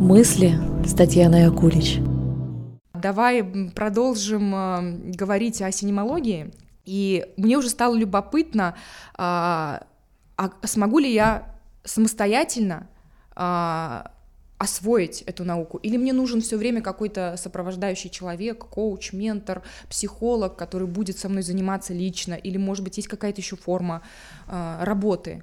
Мысли с Татьяной Акулич. Давай продолжим э, говорить о синемологии. И мне уже стало любопытно, а, а смогу ли я самостоятельно а, освоить эту науку, или мне нужен все время какой-то сопровождающий человек, коуч, ментор, психолог, который будет со мной заниматься лично, или, может быть, есть какая-то еще форма э, работы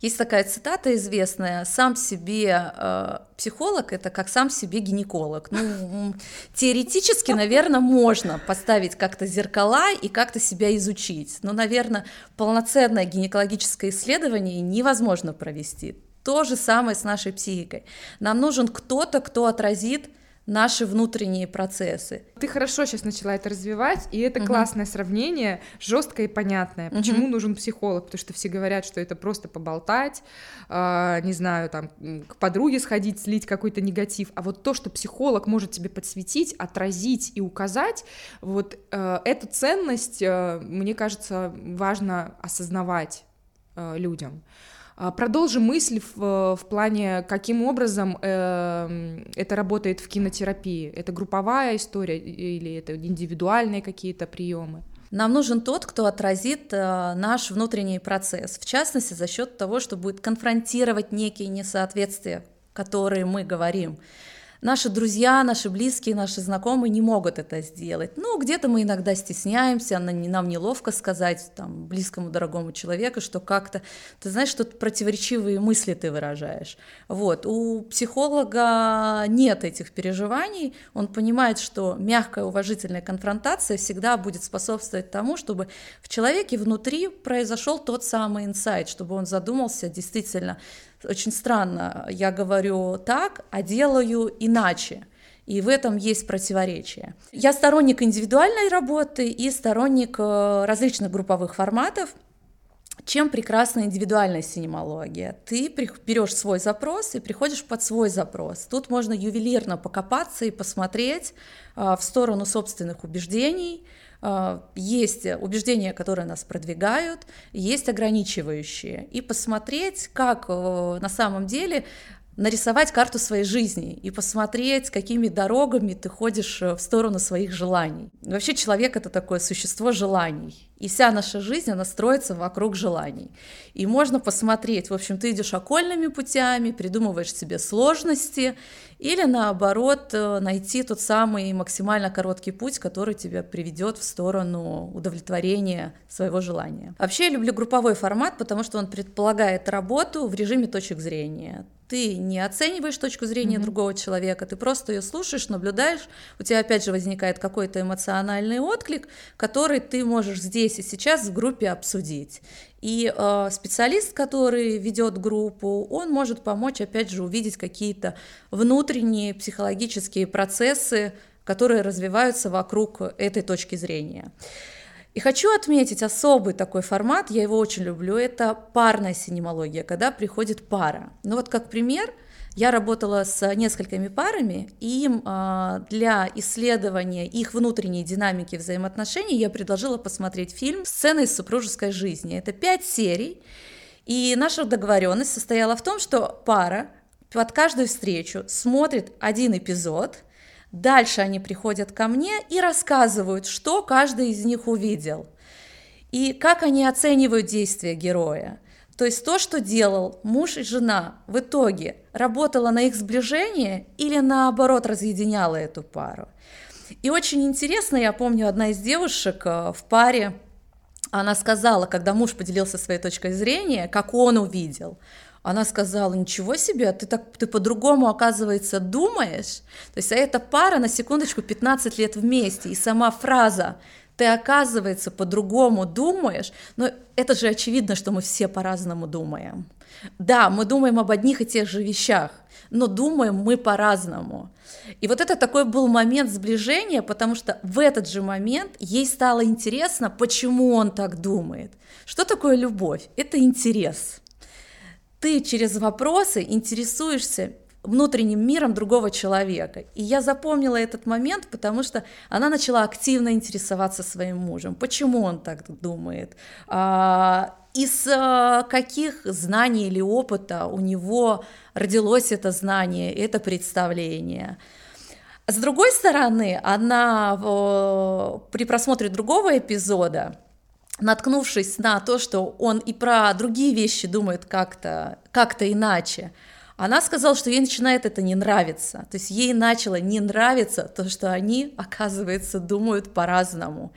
есть такая цитата известная: "Сам себе э, психолог это как сам себе гинеколог". Ну теоретически, наверное, можно поставить как-то зеркала и как-то себя изучить, но, наверное, полноценное гинекологическое исследование невозможно провести. То же самое с нашей психикой. Нам нужен кто-то, кто отразит наши внутренние процессы. Ты хорошо сейчас начала это развивать, и это угу. классное сравнение, жесткое и понятное. Почему угу. нужен психолог? Потому что все говорят, что это просто поболтать, э, не знаю, там к подруге сходить, слить какой-то негатив. А вот то, что психолог может тебе подсветить, отразить и указать, вот э, эту ценность, э, мне кажется, важно осознавать э, людям. А, продолжим мысль в, в плане, каким образом э, это работает в кинотерапии. Это групповая история или это индивидуальные какие-то приемы? Нам нужен тот, кто отразит э, наш внутренний процесс, в частности за счет того, что будет конфронтировать некие несоответствия, которые мы говорим наши друзья, наши близкие, наши знакомые не могут это сделать. Ну, где-то мы иногда стесняемся, нам неловко сказать там, близкому, дорогому человеку, что как-то, ты знаешь, что противоречивые мысли ты выражаешь. Вот. У психолога нет этих переживаний, он понимает, что мягкая уважительная конфронтация всегда будет способствовать тому, чтобы в человеке внутри произошел тот самый инсайт, чтобы он задумался действительно, очень странно, я говорю так, а делаю иначе. И в этом есть противоречие. Я сторонник индивидуальной работы и сторонник э, различных групповых форматов. Чем прекрасна индивидуальная синемология? Ты берешь свой запрос и приходишь под свой запрос. Тут можно ювелирно покопаться и посмотреть э, в сторону собственных убеждений, есть убеждения, которые нас продвигают, есть ограничивающие, и посмотреть, как э, на самом деле нарисовать карту своей жизни и посмотреть, какими дорогами ты ходишь э, в сторону своих желаний. Вообще человек это такое существо желаний. И вся наша жизнь, она строится вокруг желаний. И можно посмотреть, в общем, ты идешь окольными путями, придумываешь себе сложности, или наоборот э, найти тот самый максимально короткий путь, который тебя приведет в сторону удовлетворения своего желания. Вообще я люблю групповой формат, потому что он предполагает работу в режиме точек зрения ты не оцениваешь точку зрения mm-hmm. другого человека, ты просто ее слушаешь, наблюдаешь, у тебя опять же возникает какой-то эмоциональный отклик, который ты можешь здесь и сейчас в группе обсудить. И э, специалист, который ведет группу, он может помочь, опять же, увидеть какие-то внутренние психологические процессы, которые развиваются вокруг этой точки зрения. И хочу отметить особый такой формат, я его очень люблю, это парная синемология, когда приходит пара. Ну вот как пример, я работала с несколькими парами, и им а, для исследования их внутренней динамики взаимоотношений я предложила посмотреть фильм «Сцены из супружеской жизни». Это пять серий, и наша договоренность состояла в том, что пара под каждую встречу смотрит один эпизод – Дальше они приходят ко мне и рассказывают, что каждый из них увидел и как они оценивают действия героя. То есть то, что делал муж и жена, в итоге работало на их сближение или наоборот разъединяло эту пару. И очень интересно, я помню, одна из девушек э, в паре, она сказала, когда муж поделился своей точкой зрения, как он увидел, она сказала, ничего себе, ты так ты по-другому, оказывается, думаешь. То есть а эта пара, на секундочку, 15 лет вместе, и сама фраза ты, оказывается, по-другому думаешь, но это же очевидно, что мы все по-разному думаем. Да, мы думаем об одних и тех же вещах, но думаем мы по-разному. И вот это такой был момент сближения, потому что в этот же момент ей стало интересно, почему он так думает. Что такое любовь? Это интерес ты через вопросы интересуешься внутренним миром другого человека. И я запомнила этот момент, потому что она начала активно интересоваться своим мужем. Почему он так думает? А, из э, каких знаний или опыта у него родилось это знание, это представление. С другой стороны, она при просмотре другого эпизода, наткнувшись на то, что он и про другие вещи думает как-то как иначе, она сказала, что ей начинает это не нравиться. То есть ей начало не нравиться то, что они, оказывается, думают по-разному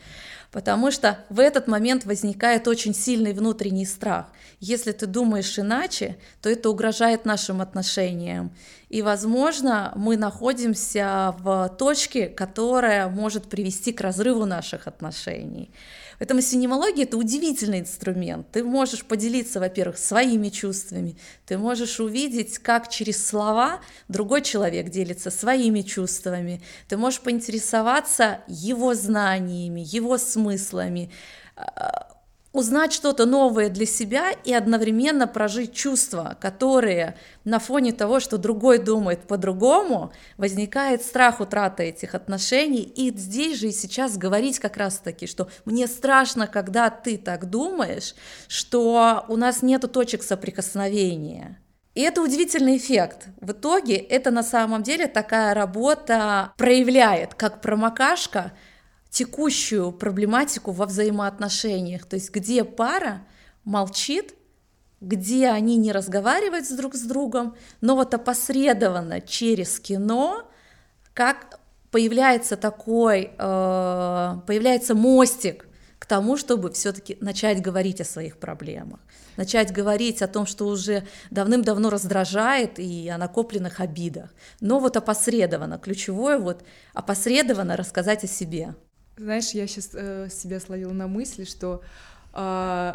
потому что в этот момент возникает очень сильный внутренний страх. Если ты думаешь иначе, то это угрожает нашим отношениям. И, возможно, мы находимся в точке, которая может привести к разрыву наших отношений. Поэтому синемология – это удивительный инструмент. Ты можешь поделиться, во-первых, своими чувствами, ты можешь увидеть, как через слова другой человек делится своими чувствами, ты можешь поинтересоваться его знаниями, его смыслами, а, узнать что-то новое для себя и одновременно прожить чувства, которые на фоне того, что другой думает по-другому, возникает страх утраты этих отношений. И здесь же и сейчас говорить как раз-таки, что мне страшно, когда ты так думаешь, что у нас нет точек соприкосновения. И это удивительный эффект. В итоге это на самом деле такая работа проявляет, как промокашка, текущую проблематику во взаимоотношениях, то есть где пара молчит, где они не разговаривают друг с другом, но вот опосредованно через кино, как появляется такой, э, появляется мостик к тому, чтобы все-таки начать говорить о своих проблемах, начать говорить о том, что уже давным-давно раздражает и о накопленных обидах. Но вот опосредованно, ключевое вот опосредованно рассказать о себе. Знаешь, я сейчас э, себя словила на мысли, что э,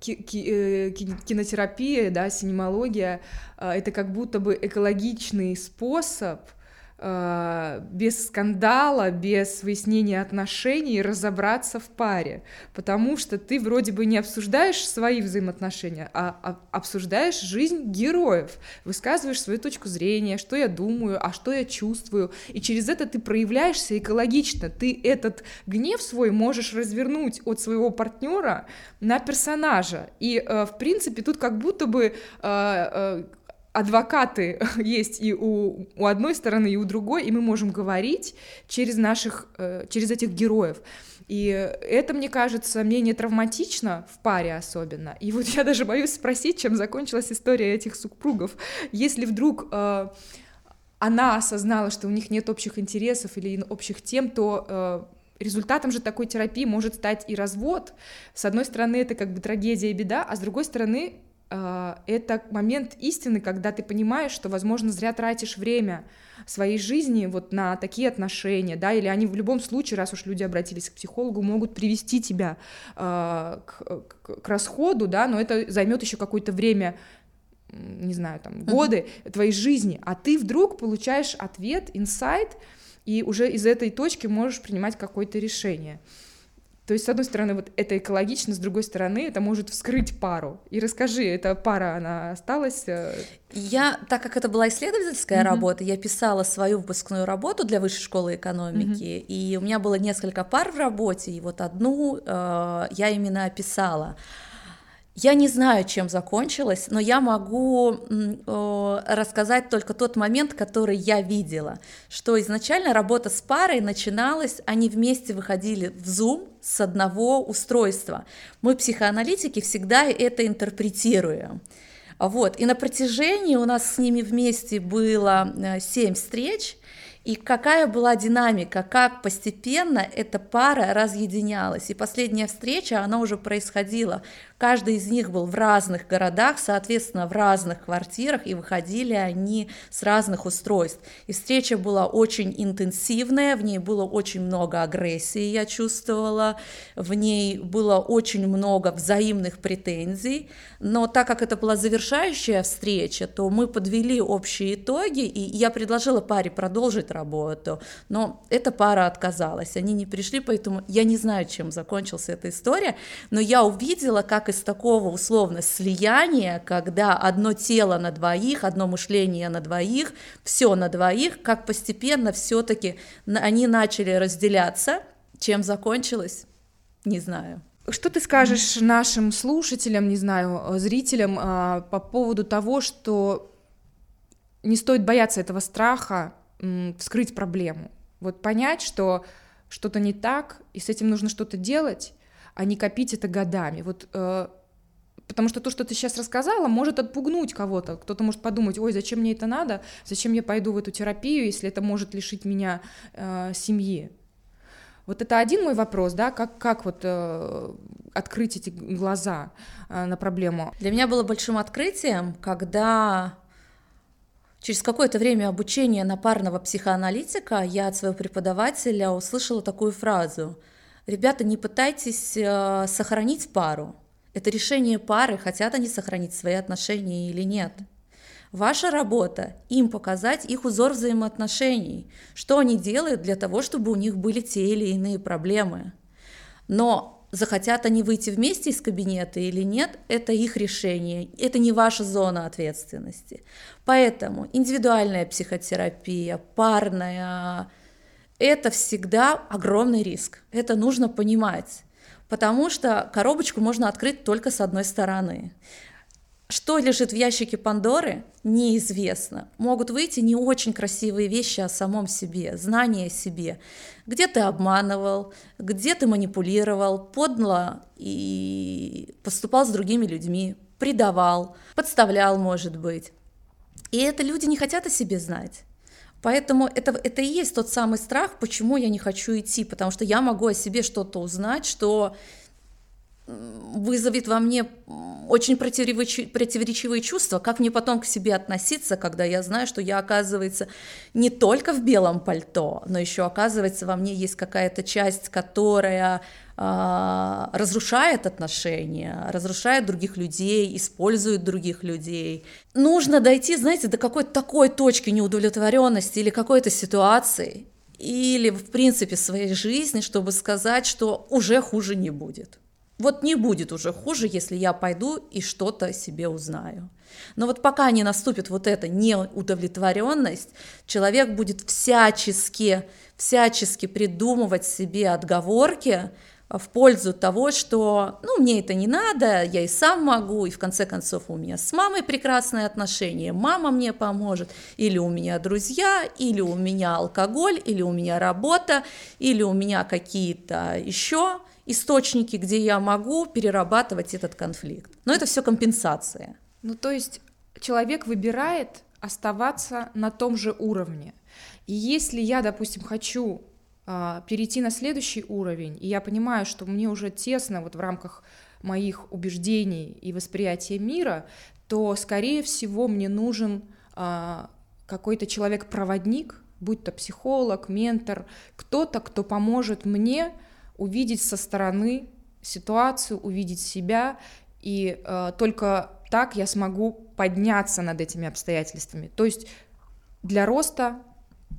ки- э, кинотерапия, да, синемология э, это как будто бы экологичный способ без скандала, без выяснения отношений разобраться в паре, потому что ты вроде бы не обсуждаешь свои взаимоотношения, а обсуждаешь жизнь героев, высказываешь свою точку зрения, что я думаю, а что я чувствую, и через это ты проявляешься экологично, ты этот гнев свой можешь развернуть от своего партнера на персонажа, и э, в принципе тут как будто бы э, адвокаты есть и у, у одной стороны, и у другой, и мы можем говорить через наших, э, через этих героев. И это, мне кажется, менее травматично в паре особенно. И вот я даже боюсь спросить, чем закончилась история этих супругов. Если вдруг э, она осознала, что у них нет общих интересов или общих тем, то э, результатом же такой терапии может стать и развод. С одной стороны, это как бы трагедия и беда, а с другой стороны, это момент истины, когда ты понимаешь, что, возможно, зря тратишь время своей жизни вот на такие отношения, да, или они в любом случае, раз уж люди обратились к психологу, могут привести тебя э, к, к, к расходу, да, но это займет еще какое-то время не знаю, там, годы uh-huh. твоей жизни, а ты вдруг получаешь ответ, инсайт, и уже из этой точки можешь принимать какое-то решение. То есть, с одной стороны, вот это экологично, с другой стороны, это может вскрыть пару. И расскажи, эта пара, она осталась? Э, я, так как это была исследовательская mm-hmm. работа, я писала свою выпускную работу для Высшей школы экономики, mm-hmm. и у меня было несколько пар в работе, и вот одну э, я именно описала. Я не знаю, чем закончилось, но я могу рассказать только тот момент, который я видела, что изначально работа с парой начиналась, они вместе выходили в Zoom с одного устройства. Мы, психоаналитики, всегда это интерпретируем. Вот. И на протяжении у нас с ними вместе было 7 э, встреч, и какая была динамика, как постепенно эта пара разъединялась. И последняя встреча, она уже происходила Каждый из них был в разных городах, соответственно, в разных квартирах, и выходили они с разных устройств. И встреча была очень интенсивная, в ней было очень много агрессии, я чувствовала, в ней было очень много взаимных претензий, но так как это была завершающая встреча, то мы подвели общие итоги, и я предложила паре продолжить работу, но эта пара отказалась, они не пришли, поэтому я не знаю, чем закончилась эта история, но я увидела, как из такого условно слияния, когда одно тело на двоих, одно мышление на двоих, все на двоих, как постепенно все-таки они начали разделяться, чем закончилось, не знаю. Что ты скажешь нашим слушателям, не знаю, зрителям а, по поводу того, что не стоит бояться этого страха вскрыть проблему? Вот понять, что что-то не так, и с этим нужно что-то делать, а не копить это годами. Вот э, Потому что то, что ты сейчас рассказала, может отпугнуть кого-то. Кто-то может подумать, ой, зачем мне это надо, зачем я пойду в эту терапию, если это может лишить меня э, семьи. Вот это один мой вопрос, да, как, как вот э, открыть эти глаза э, на проблему. Для меня было большим открытием, когда через какое-то время обучения на парного психоаналитика я от своего преподавателя услышала такую фразу. Ребята, не пытайтесь э, сохранить пару. Это решение пары, хотят они сохранить свои отношения или нет. Ваша работа – им показать их узор взаимоотношений, что они делают для того, чтобы у них были те или иные проблемы. Но захотят они выйти вместе из кабинета или нет, это их решение, это не ваша зона ответственности. Поэтому индивидуальная психотерапия, парная, это всегда огромный риск, это нужно понимать, потому что коробочку можно открыть только с одной стороны. Что лежит в ящике Пандоры, неизвестно. Могут выйти не очень красивые вещи о самом себе, знания о себе. Где ты обманывал, где ты манипулировал, подло и поступал с другими людьми, предавал, подставлял, может быть. И это люди не хотят о себе знать. Поэтому это, это и есть тот самый страх, почему я не хочу идти, потому что я могу о себе что-то узнать, что вызовет во мне очень противоречивые чувства, как мне потом к себе относиться, когда я знаю, что я, оказывается, не только в белом пальто, но еще, оказывается, во мне есть какая-то часть, которая э, разрушает отношения, разрушает других людей, использует других людей. Нужно дойти, знаете, до какой-то такой точки неудовлетворенности или какой-то ситуации, или, в принципе, своей жизни, чтобы сказать, что уже хуже не будет. Вот не будет уже хуже, если я пойду и что-то себе узнаю. Но вот пока не наступит вот эта неудовлетворенность, человек будет всячески, всячески придумывать себе отговорки в пользу того, что, ну, мне это не надо, я и сам могу, и в конце концов у меня с мамой прекрасные отношения, мама мне поможет, или у меня друзья, или у меня алкоголь, или у меня работа, или у меня какие-то еще источники, где я могу перерабатывать этот конфликт. Но это все компенсация. Ну, то есть человек выбирает оставаться на том же уровне. И если я, допустим, хочу а, перейти на следующий уровень, и я понимаю, что мне уже тесно вот в рамках моих убеждений и восприятия мира, то, скорее всего, мне нужен а, какой-то человек-проводник, будь то психолог, ментор, кто-то, кто поможет мне увидеть со стороны ситуацию, увидеть себя, и э, только так я смогу подняться над этими обстоятельствами. То есть для роста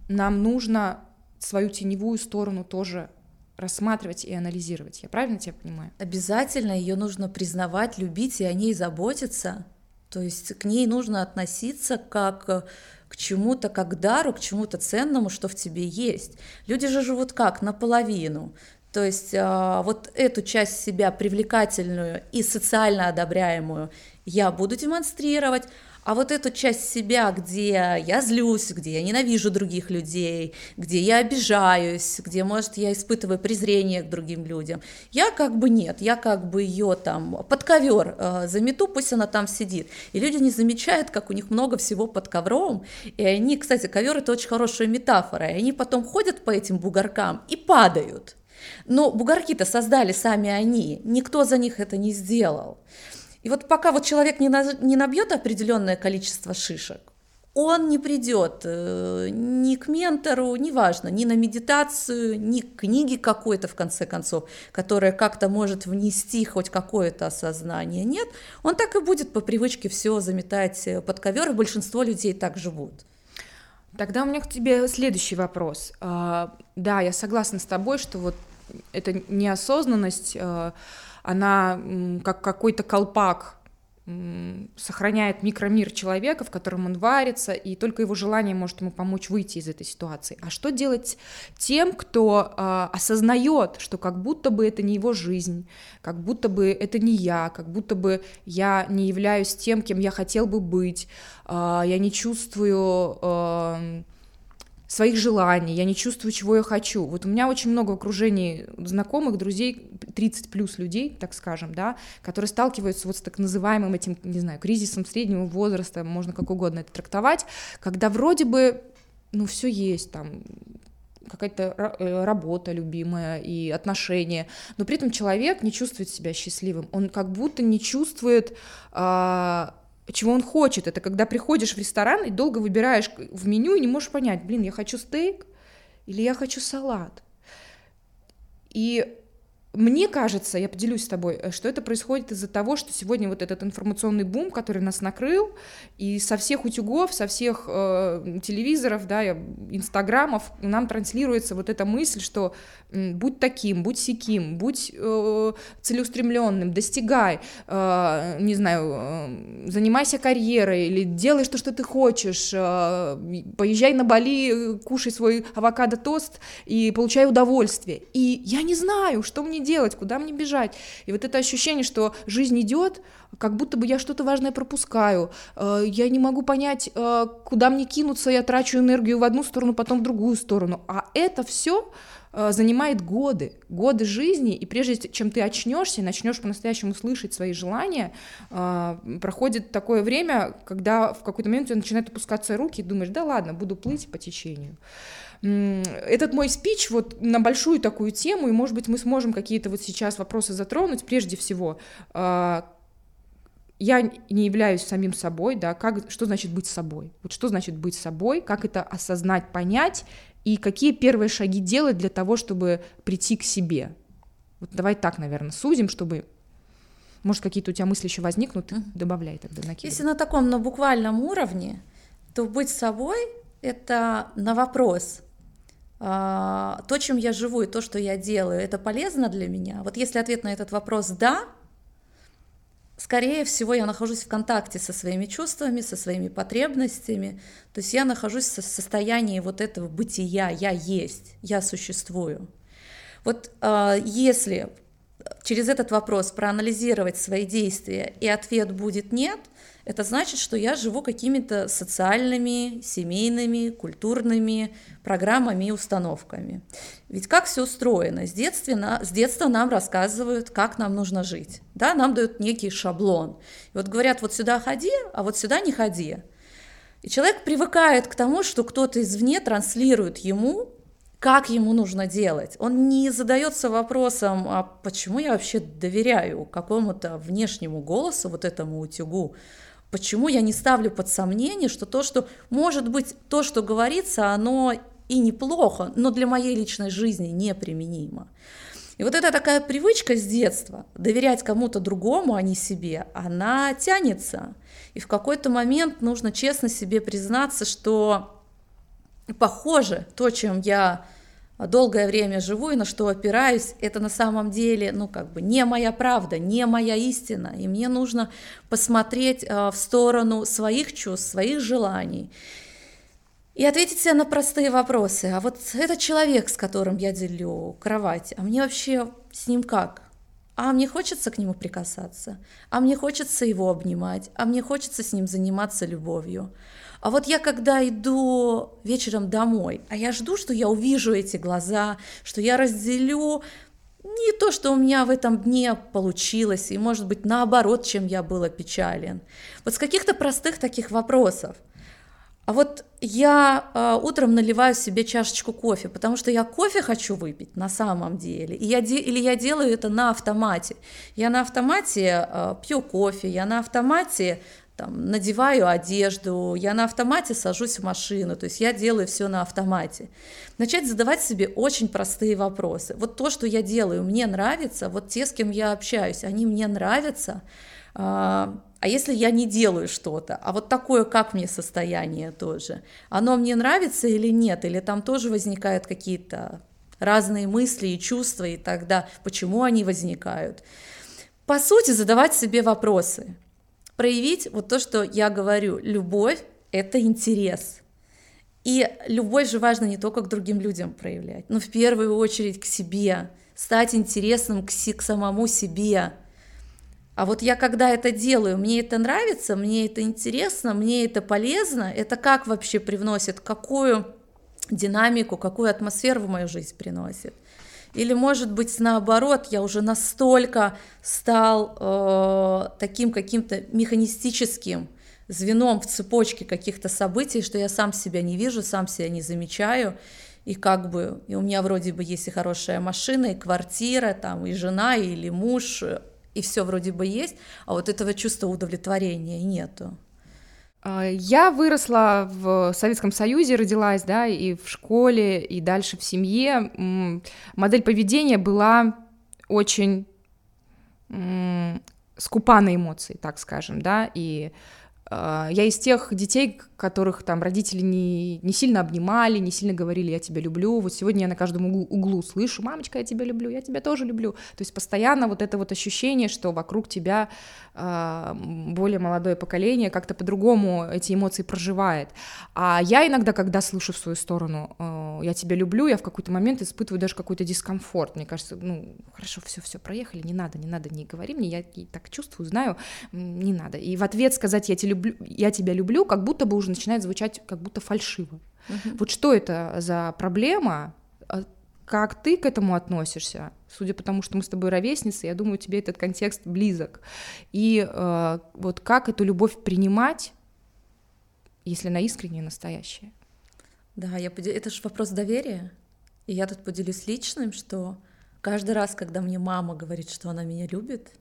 нам нужно свою теневую сторону тоже рассматривать и анализировать. Я правильно тебя понимаю? Обязательно ее нужно признавать, любить и о ней заботиться. То есть к ней нужно относиться как к чему-то, как к дару, к чему-то ценному, что в тебе есть. Люди же живут как? Наполовину. То есть а, вот эту часть себя привлекательную и социально одобряемую я буду демонстрировать, а вот эту часть себя, где я злюсь, где я ненавижу других людей, где я обижаюсь, где, может, я испытываю презрение к другим людям, я как бы нет, я как бы ее там под ковер э, замету, пусть она там сидит. И люди не замечают, как у них много всего под ковром. И они, кстати, ковер это очень хорошая метафора, и они потом ходят по этим бугоркам и падают. Но бугорки-то создали сами они, никто за них это не сделал. И вот пока вот человек не, на, не набьет определенное количество шишек, он не придет э, ни к ментору, неважно, ни на медитацию, ни к книге какой-то, в конце концов, которая как-то может внести хоть какое-то осознание. Нет, он так и будет по привычке все заметать под ковер, и большинство людей так живут. Тогда у меня к тебе следующий вопрос. А, да, я согласна с тобой, что вот эта неосознанность, э, она как какой-то колпак сохраняет микромир человека, в котором он варится, и только его желание может ему помочь выйти из этой ситуации. А что делать тем, кто э, осознает, что как будто бы это не его жизнь, как будто бы это не я, как будто бы я не являюсь тем, кем я хотел бы быть, э, я не чувствую э, своих желаний, я не чувствую, чего я хочу. Вот у меня очень много в окружении знакомых, друзей, 30 плюс людей, так скажем, да, которые сталкиваются вот с так называемым этим, не знаю, кризисом среднего возраста, можно как угодно это трактовать, когда вроде бы, ну, все есть там, какая-то э, работа любимая и отношения, но при этом человек не чувствует себя счастливым, он как будто не чувствует а, чего он хочет. Это когда приходишь в ресторан и долго выбираешь в меню и не можешь понять, блин, я хочу стейк или я хочу салат. И мне кажется, я поделюсь с тобой, э, что это происходит из-за того, что сегодня вот этот информационный бум, который нас накрыл, и со всех утюгов, со всех э, телевизоров, да, инстаграмов нам транслируется вот эта мысль, что э, будь таким, будь сяким, будь э, целеустремленным, достигай, э, не знаю, э, занимайся карьерой или делай то, что ты хочешь, э, поезжай на Бали, кушай свой авокадо-тост и получай удовольствие. И я не знаю, что мне делать, куда мне бежать. И вот это ощущение, что жизнь идет, как будто бы я что-то важное пропускаю, э, я не могу понять, э, куда мне кинуться, я трачу энергию в одну сторону, потом в другую сторону. А это все э, занимает годы, годы жизни, и прежде чем ты очнешься и начнешь по-настоящему слышать свои желания, проходит такое время, когда в какой-то момент у тебя начинают опускаться руки, и думаешь, да ладно, буду плыть по течению этот мой спич вот на большую такую тему, и, может быть, мы сможем какие-то вот сейчас вопросы затронуть. Прежде всего, а, я не являюсь самим собой, да, как, что значит быть собой? Вот что значит быть собой, как это осознать, понять, и какие первые шаги делать для того, чтобы прийти к себе? Вот давай так, наверное, сузим, чтобы может, какие-то у тебя мысли еще возникнут, mm-hmm. добавляй тогда, накидывай. Если на таком, на буквальном уровне, то быть собой — это на вопрос, то, чем я живу и то, что я делаю, это полезно для меня? Вот если ответ на этот вопрос «да», скорее всего, я нахожусь в контакте со своими чувствами, со своими потребностями, то есть я нахожусь в состоянии вот этого бытия, я есть, я существую. Вот э, если через этот вопрос проанализировать свои действия, и ответ будет нет, это значит, что я живу какими-то социальными, семейными, культурными программами и установками. Ведь как все устроено? С детства, с детства нам рассказывают, как нам нужно жить. Да, нам дают некий шаблон. И вот говорят, вот сюда ходи, а вот сюда не ходи. И человек привыкает к тому, что кто-то извне транслирует ему, как ему нужно делать. Он не задается вопросом, а почему я вообще доверяю какому-то внешнему голосу, вот этому утюгу, Почему я не ставлю под сомнение, что то, что может быть, то, что говорится, оно и неплохо, но для моей личной жизни неприменимо. И вот эта такая привычка с детства доверять кому-то другому, а не себе, она тянется. И в какой-то момент нужно честно себе признаться, что похоже то, чем я долгое время живу и на что опираюсь, это на самом деле, ну, как бы не моя правда, не моя истина. И мне нужно посмотреть э, в сторону своих чувств, своих желаний и ответить себе на простые вопросы. А вот этот человек, с которым я делю кровать, а мне вообще с ним как? А мне хочется к нему прикасаться, а мне хочется его обнимать, а мне хочется с ним заниматься любовью. А вот я когда иду вечером домой, а я жду, что я увижу эти глаза, что я разделю не то, что у меня в этом дне получилось, и, может быть, наоборот, чем я был опечален. Вот с каких-то простых таких вопросов. А вот я э, утром наливаю себе чашечку кофе, потому что я кофе хочу выпить на самом деле, и я де- или я делаю это на автомате. Я на автомате э, пью кофе, я на автомате там, надеваю одежду, я на автомате сажусь в машину, то есть я делаю все на автомате. Начать задавать себе очень простые вопросы. Вот то, что я делаю, мне нравится, вот те, с кем я общаюсь, они мне нравятся. А, а если я не делаю что-то, а вот такое, как мне состояние тоже, оно мне нравится или нет, или там тоже возникают какие-то разные мысли и чувства, и тогда почему они возникают. По сути, задавать себе вопросы. Проявить вот то, что я говорю, любовь — это интерес. И любовь же важно не только к другим людям проявлять, но в первую очередь к себе, стать интересным к, к самому себе. А вот я когда это делаю, мне это нравится, мне это интересно, мне это полезно, это как вообще привносит, какую динамику, какую атмосферу в мою жизнь приносит. Или, может быть, наоборот, я уже настолько стал э, таким каким-то механистическим звеном в цепочке каких-то событий, что я сам себя не вижу, сам себя не замечаю, и как бы и у меня вроде бы есть и хорошая машина, и квартира, там, и жена, или муж, и все вроде бы есть, а вот этого чувства удовлетворения нету. А, я выросла в Советском Союзе, родилась, да, и в школе, и дальше в семье. Модель поведения была очень скупа на эмоции, так скажем, да, и я из тех детей, которых там родители не, не сильно обнимали, не сильно говорили «я тебя люблю». Вот сегодня я на каждом углу, углу слышу «мамочка, я тебя люблю, я тебя тоже люблю». То есть постоянно вот это вот ощущение, что вокруг тебя э, более молодое поколение как-то по-другому эти эмоции проживает. А я иногда, когда слышу в свою сторону э, «я тебя люблю», я в какой-то момент испытываю даже какой-то дискомфорт. Мне кажется, ну, хорошо, все, все, проехали, не надо, не надо, не говори мне, я так чувствую, знаю, не надо. И в ответ сказать «я тебя люблю», я тебя люблю, как будто бы уже начинает звучать как будто фальшиво. Uh-huh. Вот что это за проблема? А как ты к этому относишься? Судя по тому, что мы с тобой ровесницы, я думаю, тебе этот контекст близок. И э, вот как эту любовь принимать, если она искренняя и настоящая? Да, я подел... это же вопрос доверия. И я тут поделюсь личным, что каждый раз, когда мне мама говорит, что она меня любит,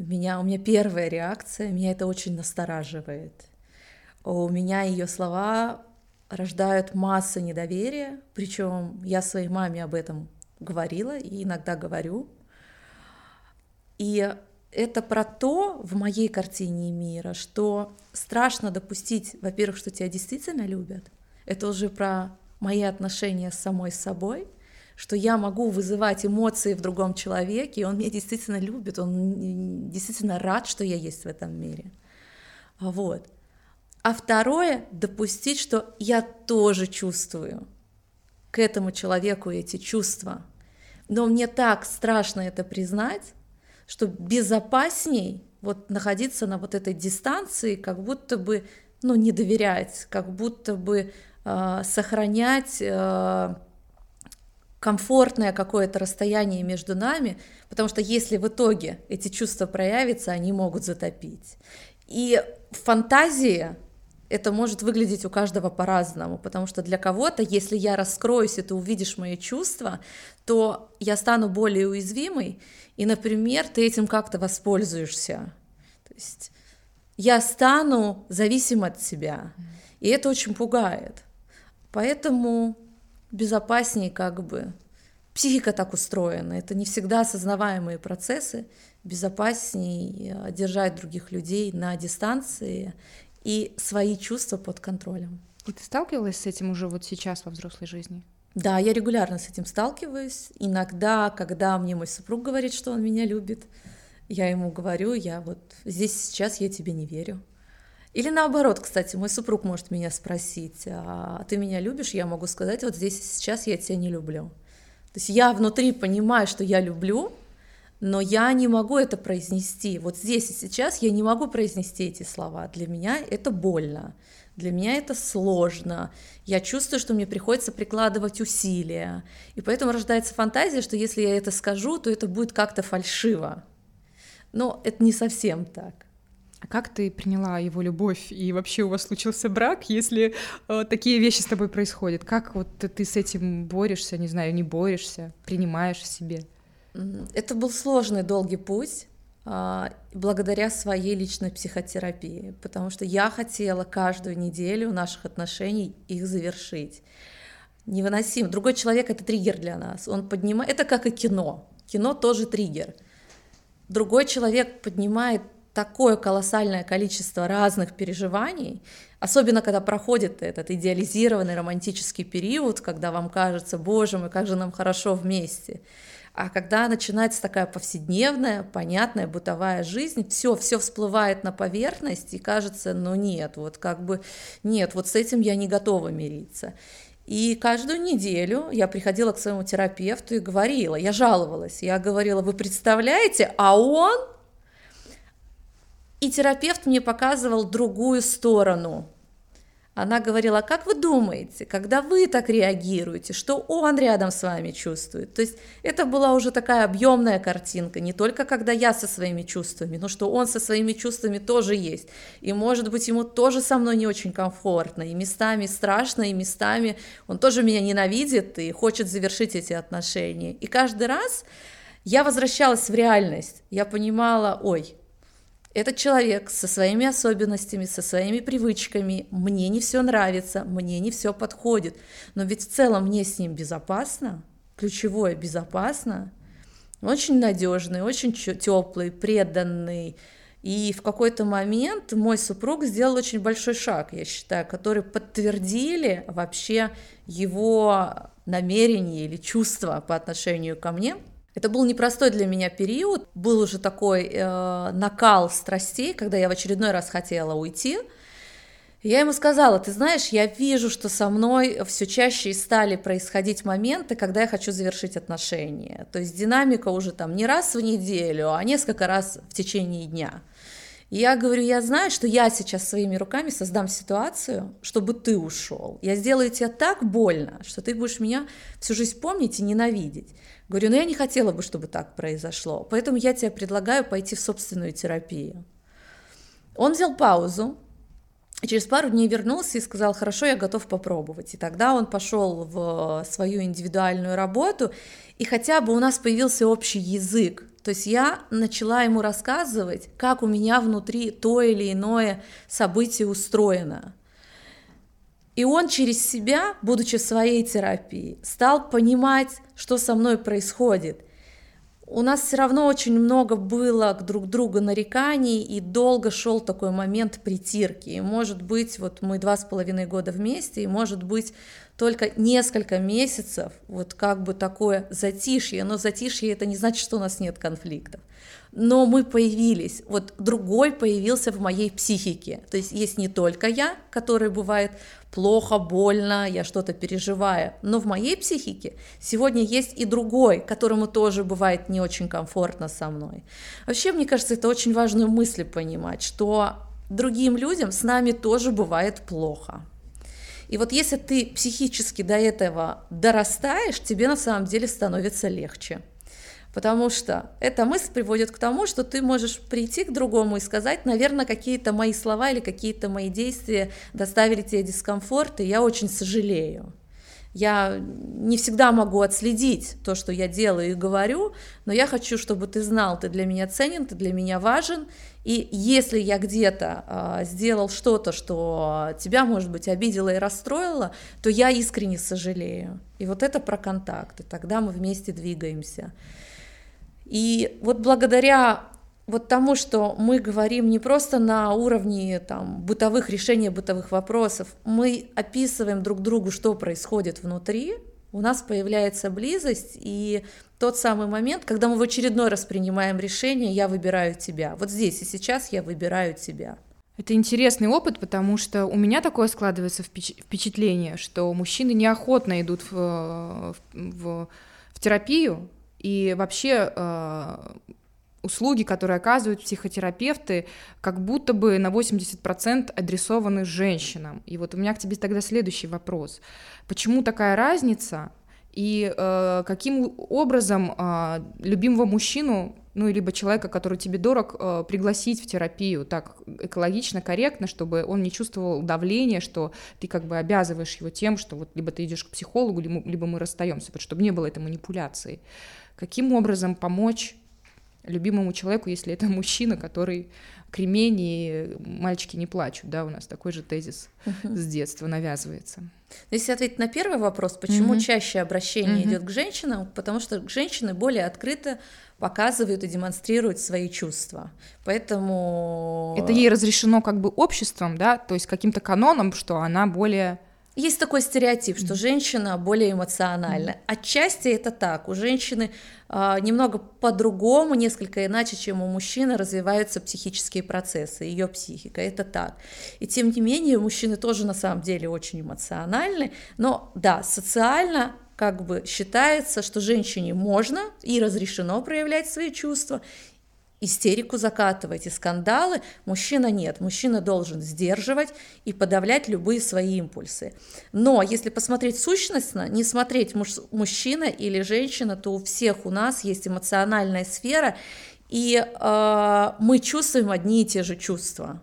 у меня, у меня первая реакция, меня это очень настораживает. У меня ее слова рождают массу недоверия, причем я своей маме об этом говорила и иногда говорю. И это про то в моей картине мира, что страшно допустить, во-первых, что тебя действительно любят. Это уже про мои отношения с самой собой – что я могу вызывать эмоции в другом человеке, и он меня действительно любит, он действительно рад, что я есть в этом мире. Вот. А второе, допустить, что я тоже чувствую к этому человеку эти чувства. Но мне так страшно это признать, что безопасней вот находиться на вот этой дистанции, как будто бы, ну, не доверять, как будто бы э, сохранять э, комфортное какое-то расстояние между нами, потому что если в итоге эти чувства проявятся, они могут затопить. И в фантазии это может выглядеть у каждого по-разному, потому что для кого-то, если я раскроюсь, и ты увидишь мои чувства, то я стану более уязвимой, и, например, ты этим как-то воспользуешься. То есть я стану зависим от себя, и это очень пугает. Поэтому безопаснее как бы. Психика так устроена, это не всегда осознаваемые процессы, безопаснее э, держать других людей на дистанции и свои чувства под контролем. И ты сталкивалась с этим уже вот сейчас во взрослой жизни? Да, я регулярно с этим сталкиваюсь. Иногда, когда мне мой супруг говорит, что он меня любит, я ему говорю, я вот здесь сейчас я тебе не верю. Или наоборот, кстати, мой супруг может меня спросить, а ты меня любишь? Я могу сказать, вот здесь и сейчас я тебя не люблю. То есть я внутри понимаю, что я люблю, но я не могу это произнести. Вот здесь и сейчас я не могу произнести эти слова. Для меня это больно, для меня это сложно. Я чувствую, что мне приходится прикладывать усилия. И поэтому рождается фантазия, что если я это скажу, то это будет как-то фальшиво. Но это не совсем так. А как ты приняла его любовь и вообще у вас случился брак, если э, такие вещи с тобой происходят? Как вот ты с этим борешься, не знаю, не борешься, принимаешь в себе? Это был сложный, долгий путь э, благодаря своей личной психотерапии, потому что я хотела каждую неделю наших отношений их завершить. Невыносим. Другой человек — это триггер для нас. Он поднимает... Это как и кино. Кино тоже триггер. Другой человек поднимает такое колоссальное количество разных переживаний, особенно когда проходит этот идеализированный романтический период, когда вам кажется, боже мой, как же нам хорошо вместе. А когда начинается такая повседневная, понятная бытовая жизнь, все, все всплывает на поверхность, и кажется, ну нет, вот как бы нет, вот с этим я не готова мириться. И каждую неделю я приходила к своему терапевту и говорила, я жаловалась, я говорила, вы представляете, а он... И терапевт мне показывал другую сторону она говорила, как вы думаете, когда вы так реагируете, что он рядом с вами чувствует? То есть это была уже такая объемная картинка, не только когда я со своими чувствами, но что он со своими чувствами тоже есть. И может быть ему тоже со мной не очень комфортно, и местами страшно, и местами он тоже меня ненавидит и хочет завершить эти отношения. И каждый раз я возвращалась в реальность, я понимала, ой, этот человек со своими особенностями, со своими привычками, мне не все нравится, мне не все подходит, но ведь в целом мне с ним безопасно, ключевое безопасно, очень надежный, очень теплый, преданный. И в какой-то момент мой супруг сделал очень большой шаг, я считаю, который подтвердили вообще его намерения или чувства по отношению ко мне – это был непростой для меня период, был уже такой э, накал страстей, когда я в очередной раз хотела уйти. Я ему сказала, ты знаешь, я вижу, что со мной все чаще и стали происходить моменты, когда я хочу завершить отношения. То есть динамика уже там не раз в неделю, а несколько раз в течение дня. И я говорю, я знаю, что я сейчас своими руками создам ситуацию, чтобы ты ушел. Я сделаю тебе так больно, что ты будешь меня всю жизнь помнить и ненавидеть. Говорю, ну я не хотела бы, чтобы так произошло, поэтому я тебе предлагаю пойти в собственную терапию. Он взял паузу, и через пару дней вернулся и сказал, хорошо, я готов попробовать. И тогда он пошел в свою индивидуальную работу, и хотя бы у нас появился общий язык. То есть я начала ему рассказывать, как у меня внутри то или иное событие устроено. И он через себя, будучи в своей терапии, стал понимать, что со мной происходит. У нас все равно очень много было друг друга нареканий, и долго шел такой момент притирки. И может быть, вот мы два с половиной года вместе, и может быть только несколько месяцев, вот как бы такое затишье, но затишье это не значит, что у нас нет конфликтов но мы появились, вот другой появился в моей психике. То есть есть не только я, который бывает плохо, больно, я что-то переживаю, но в моей психике сегодня есть и другой, которому тоже бывает не очень комфортно со мной. Вообще, мне кажется, это очень важную мысль понимать, что другим людям с нами тоже бывает плохо. И вот если ты психически до этого дорастаешь, тебе на самом деле становится легче. Потому что эта мысль приводит к тому, что ты можешь прийти к другому и сказать, наверное, какие-то мои слова или какие-то мои действия доставили тебе дискомфорт, и я очень сожалею. Я не всегда могу отследить то, что я делаю и говорю, но я хочу, чтобы ты знал, ты для меня ценен, ты для меня важен, и если я где-то э, сделал что-то, что тебя, может быть, обидело и расстроило, то я искренне сожалею. И вот это про контакты, тогда мы вместе двигаемся. И вот благодаря вот тому, что мы говорим не просто на уровне там, бытовых решений бытовых вопросов, мы описываем друг другу, что происходит внутри, у нас появляется близость и тот самый момент, когда мы в очередной раз принимаем решение, я выбираю тебя. Вот здесь и сейчас я выбираю тебя. Это интересный опыт, потому что у меня такое складывается впечатление, что мужчины неохотно идут в, в, в терапию, и вообще э, услуги, которые оказывают психотерапевты, как будто бы на 80% адресованы женщинам. И вот у меня к тебе тогда следующий вопрос. Почему такая разница? И э, каким образом э, любимого мужчину, ну, либо человека, который тебе дорог, э, пригласить в терапию так экологично, корректно, чтобы он не чувствовал давления, что ты как бы обязываешь его тем, что вот либо ты идешь к психологу, либо, мы расстаемся, чтобы не было этой манипуляции каким образом помочь любимому человеку, если это мужчина, который кремень и мальчики не плачут, да, у нас такой же тезис uh-huh. с детства навязывается. Если ответить на первый вопрос, почему uh-huh. чаще обращение uh-huh. идет к женщинам, потому что женщины более открыто показывают и демонстрируют свои чувства, поэтому это ей разрешено как бы обществом, да, то есть каким-то каноном, что она более есть такой стереотип, что женщина более эмоциональна. Отчасти это так. У женщины э, немного по-другому, несколько иначе, чем у мужчины, развиваются психические процессы, ее психика. Это так. И тем не менее, мужчины тоже на самом деле очень эмоциональны. Но да, социально как бы считается, что женщине можно и разрешено проявлять свои чувства, истерику закатывать и скандалы, мужчина нет. Мужчина должен сдерживать и подавлять любые свои импульсы. Но если посмотреть сущностно, не смотреть муж, мужчина или женщина, то у всех у нас есть эмоциональная сфера, и э, мы чувствуем одни и те же чувства.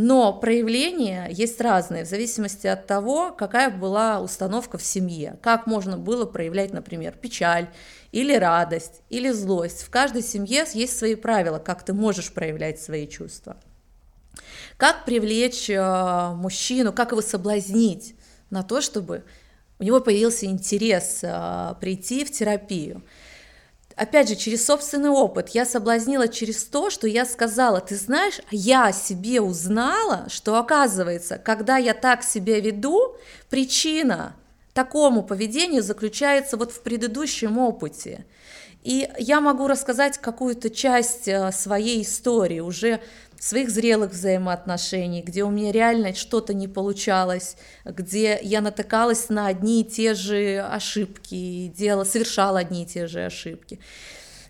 Но проявления есть разные, в зависимости от того, какая была установка в семье, как можно было проявлять, например, печаль или радость, или злость. В каждой семье есть свои правила, как ты можешь проявлять свои чувства. Как привлечь э, мужчину, как его соблазнить на то, чтобы у него появился интерес э, прийти в терапию опять же, через собственный опыт, я соблазнила через то, что я сказала, ты знаешь, я о себе узнала, что оказывается, когда я так себя веду, причина такому поведению заключается вот в предыдущем опыте. И я могу рассказать какую-то часть э, своей истории, уже своих зрелых взаимоотношений, где у меня реально что-то не получалось, где я натыкалась на одни и те же ошибки, делала, совершала одни и те же ошибки.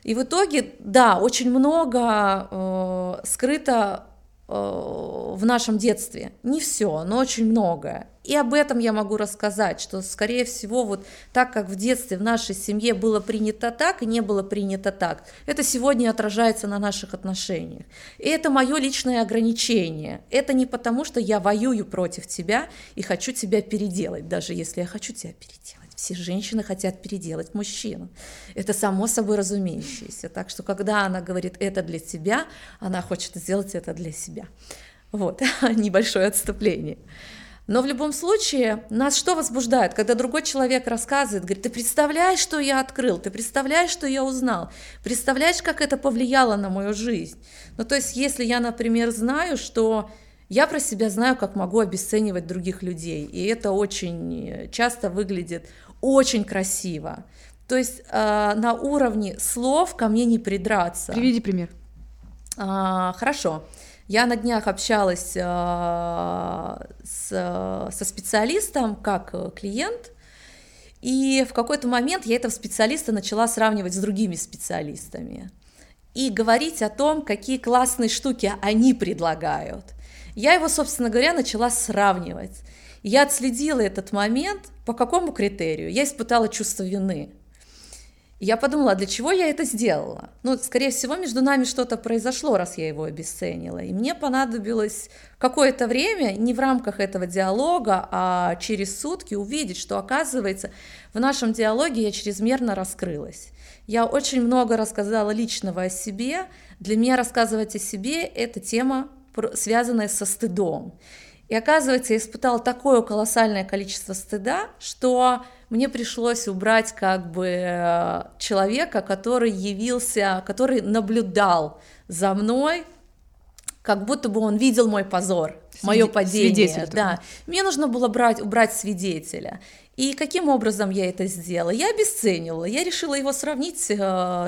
И в итоге, да, очень много э, скрыто в нашем детстве. Не все, но очень многое. И об этом я могу рассказать, что, скорее всего, вот так как в детстве в нашей семье было принято так и не было принято так, это сегодня отражается на наших отношениях. И это мое личное ограничение. Это не потому, что я воюю против тебя и хочу тебя переделать, даже если я хочу тебя переделать. Все женщины хотят переделать мужчину. Это само собой разумеющееся. Так что, когда она говорит «это для тебя», она хочет сделать это для себя. Вот, небольшое отступление. Но в любом случае, нас что возбуждает, когда другой человек рассказывает, говорит, ты представляешь, что я открыл, ты представляешь, что я узнал, представляешь, как это повлияло на мою жизнь. Ну, то есть, если я, например, знаю, что я про себя знаю, как могу обесценивать других людей, и это очень часто выглядит очень красиво. То есть э, на уровне слов ко мне не придраться. Приведи пример. А, хорошо. Я на днях общалась э, с, со специалистом как клиент, и в какой-то момент я этого специалиста начала сравнивать с другими специалистами и говорить о том, какие классные штуки они предлагают. Я его, собственно говоря, начала сравнивать. Я отследила этот момент, по какому критерию? Я испытала чувство вины я подумала, а для чего я это сделала? Ну, скорее всего, между нами что-то произошло, раз я его обесценила. И мне понадобилось какое-то время, не в рамках этого диалога, а через сутки увидеть, что, оказывается, в нашем диалоге я чрезмерно раскрылась. Я очень много рассказала личного о себе. Для меня рассказывать о себе – это тема, связанная со стыдом. И оказывается, я испытала такое колоссальное количество стыда, что мне пришлось убрать как бы э, человека, который явился, который наблюдал за мной, как будто бы он видел мой позор, мое падение. Да. Мне нужно было брать, убрать свидетеля. И каким образом я это сделала? Я обесценивала, я решила его сравнить э,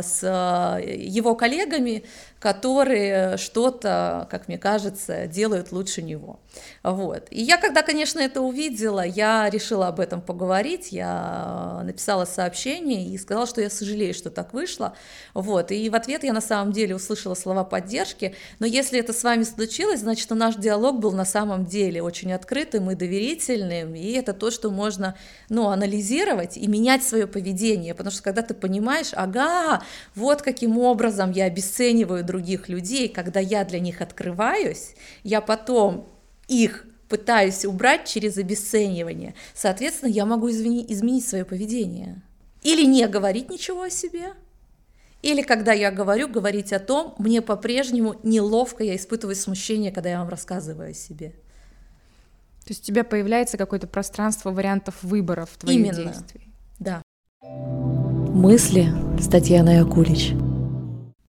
с э, его коллегами, которые что-то, как мне кажется, делают лучше него. Вот. И я, когда, конечно, это увидела, я решила об этом поговорить, я написала сообщение и сказала, что я сожалею, что так вышло. Вот. И в ответ я на самом деле услышала слова поддержки, но если это с вами случилось, значит, наш диалог был на самом деле очень открытым и доверительным, и это то, что можно ну, анализировать и менять свое поведение, потому что когда ты понимаешь, ага, вот каким образом я обесцениваю других людей, когда я для них открываюсь, я потом их пытаюсь убрать через обесценивание, соответственно, я могу изменить, изменить свое поведение. Или не говорить ничего о себе, Или когда я говорю, говорить о том, мне по-прежнему неловко, я испытываю смущение, когда я вам рассказываю о себе. То есть у тебя появляется какое-то пространство вариантов выборов твоих Именно. действий. Да. Мысли с Татьяной Акулич.